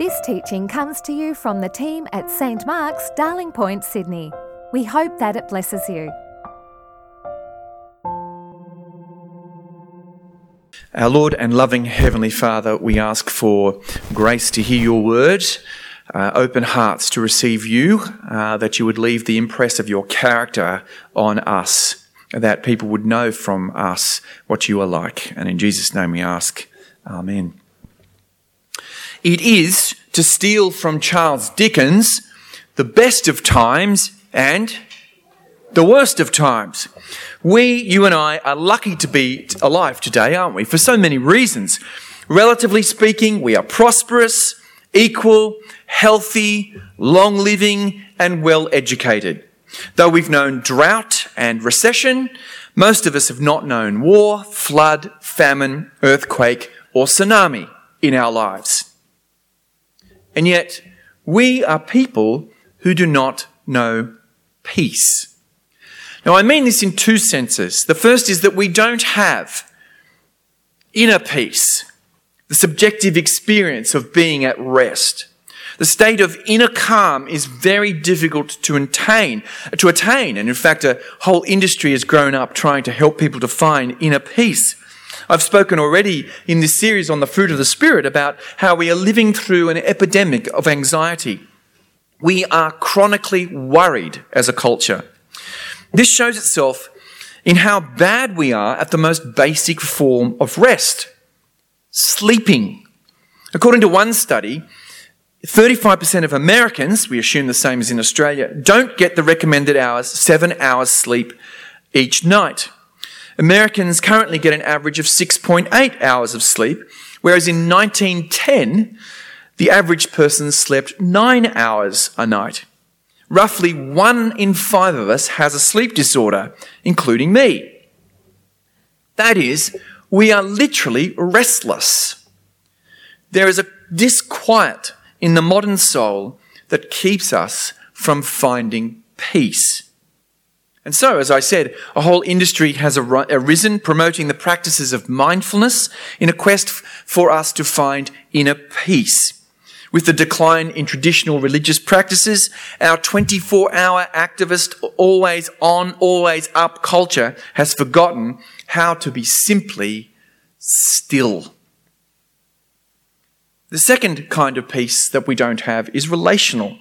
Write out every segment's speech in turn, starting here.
This teaching comes to you from the team at St Mark's, Darling Point, Sydney. We hope that it blesses you. Our Lord and loving Heavenly Father, we ask for grace to hear your word, uh, open hearts to receive you, uh, that you would leave the impress of your character on us, that people would know from us what you are like. And in Jesus' name we ask, Amen. It is, to steal from Charles Dickens, the best of times and the worst of times. We, you and I, are lucky to be alive today, aren't we? For so many reasons. Relatively speaking, we are prosperous, equal, healthy, long living, and well educated. Though we've known drought and recession, most of us have not known war, flood, famine, earthquake, or tsunami in our lives. And yet, we are people who do not know peace. Now, I mean this in two senses. The first is that we don't have inner peace, the subjective experience of being at rest. The state of inner calm is very difficult to attain, to attain. And in fact, a whole industry has grown up trying to help people to find inner peace. I've spoken already in this series on the fruit of the Spirit about how we are living through an epidemic of anxiety. We are chronically worried as a culture. This shows itself in how bad we are at the most basic form of rest sleeping. According to one study, 35% of Americans, we assume the same as in Australia, don't get the recommended hours, seven hours sleep each night. Americans currently get an average of 6.8 hours of sleep, whereas in 1910, the average person slept nine hours a night. Roughly one in five of us has a sleep disorder, including me. That is, we are literally restless. There is a disquiet in the modern soul that keeps us from finding peace. And so, as I said, a whole industry has arisen promoting the practices of mindfulness in a quest for us to find inner peace. With the decline in traditional religious practices, our 24 hour activist, always on, always up culture has forgotten how to be simply still. The second kind of peace that we don't have is relational.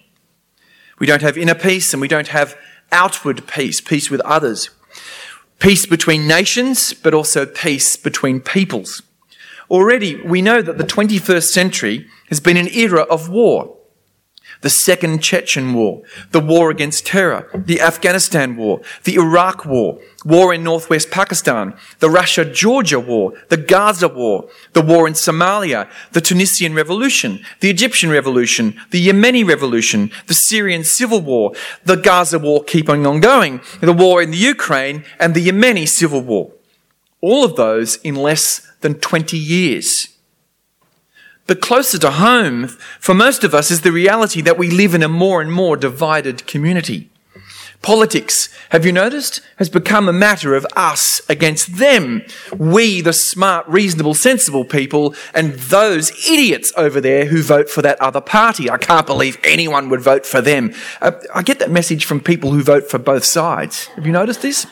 We don't have inner peace and we don't have outward peace, peace with others, peace between nations, but also peace between peoples. Already, we know that the 21st century has been an era of war the Second Chechen War, the war against terror, the Afghanistan War, the Iraq War, war in northwest Pakistan, the Russia Georgia War, the Gaza War, the war in Somalia, the Tunisian Revolution, the Egyptian Revolution, the Yemeni Revolution, the Syrian Civil War, the Gaza War keeping on going, the war in the Ukraine, and the Yemeni Civil War. All of those in less than 20 years. But closer to home, for most of us, is the reality that we live in a more and more divided community. Politics, have you noticed, has become a matter of us against them. We, the smart, reasonable, sensible people, and those idiots over there who vote for that other party. I can't believe anyone would vote for them. Uh, I get that message from people who vote for both sides. Have you noticed this?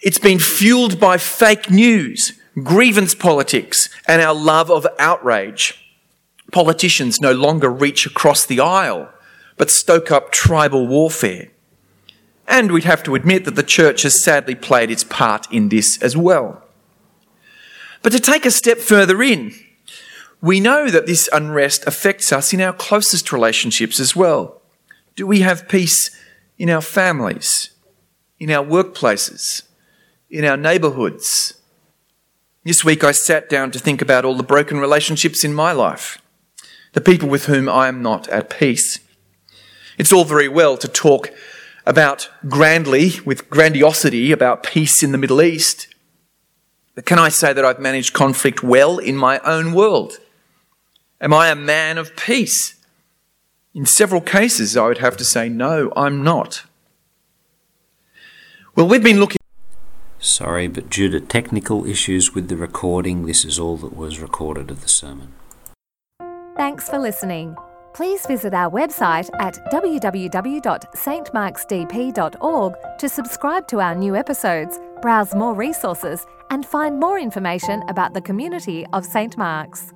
It's been fueled by fake news grievance politics, and our love of outrage. Politicians no longer reach across the aisle, but stoke up tribal warfare. And we'd have to admit that the church has sadly played its part in this as well. But to take a step further in, we know that this unrest affects us in our closest relationships as well. Do we have peace in our families, in our workplaces, in our neighbourhoods, this week I sat down to think about all the broken relationships in my life, the people with whom I am not at peace. It's all very well to talk about grandly, with grandiosity, about peace in the Middle East. But can I say that I've managed conflict well in my own world? Am I a man of peace? In several cases, I would have to say, no, I'm not. Well, we've been looking. Sorry, but due to technical issues with the recording, this is all that was recorded of the sermon. Thanks for listening. Please visit our website at www.stmarksdp.org to subscribe to our new episodes, browse more resources, and find more information about the community of St. Mark's.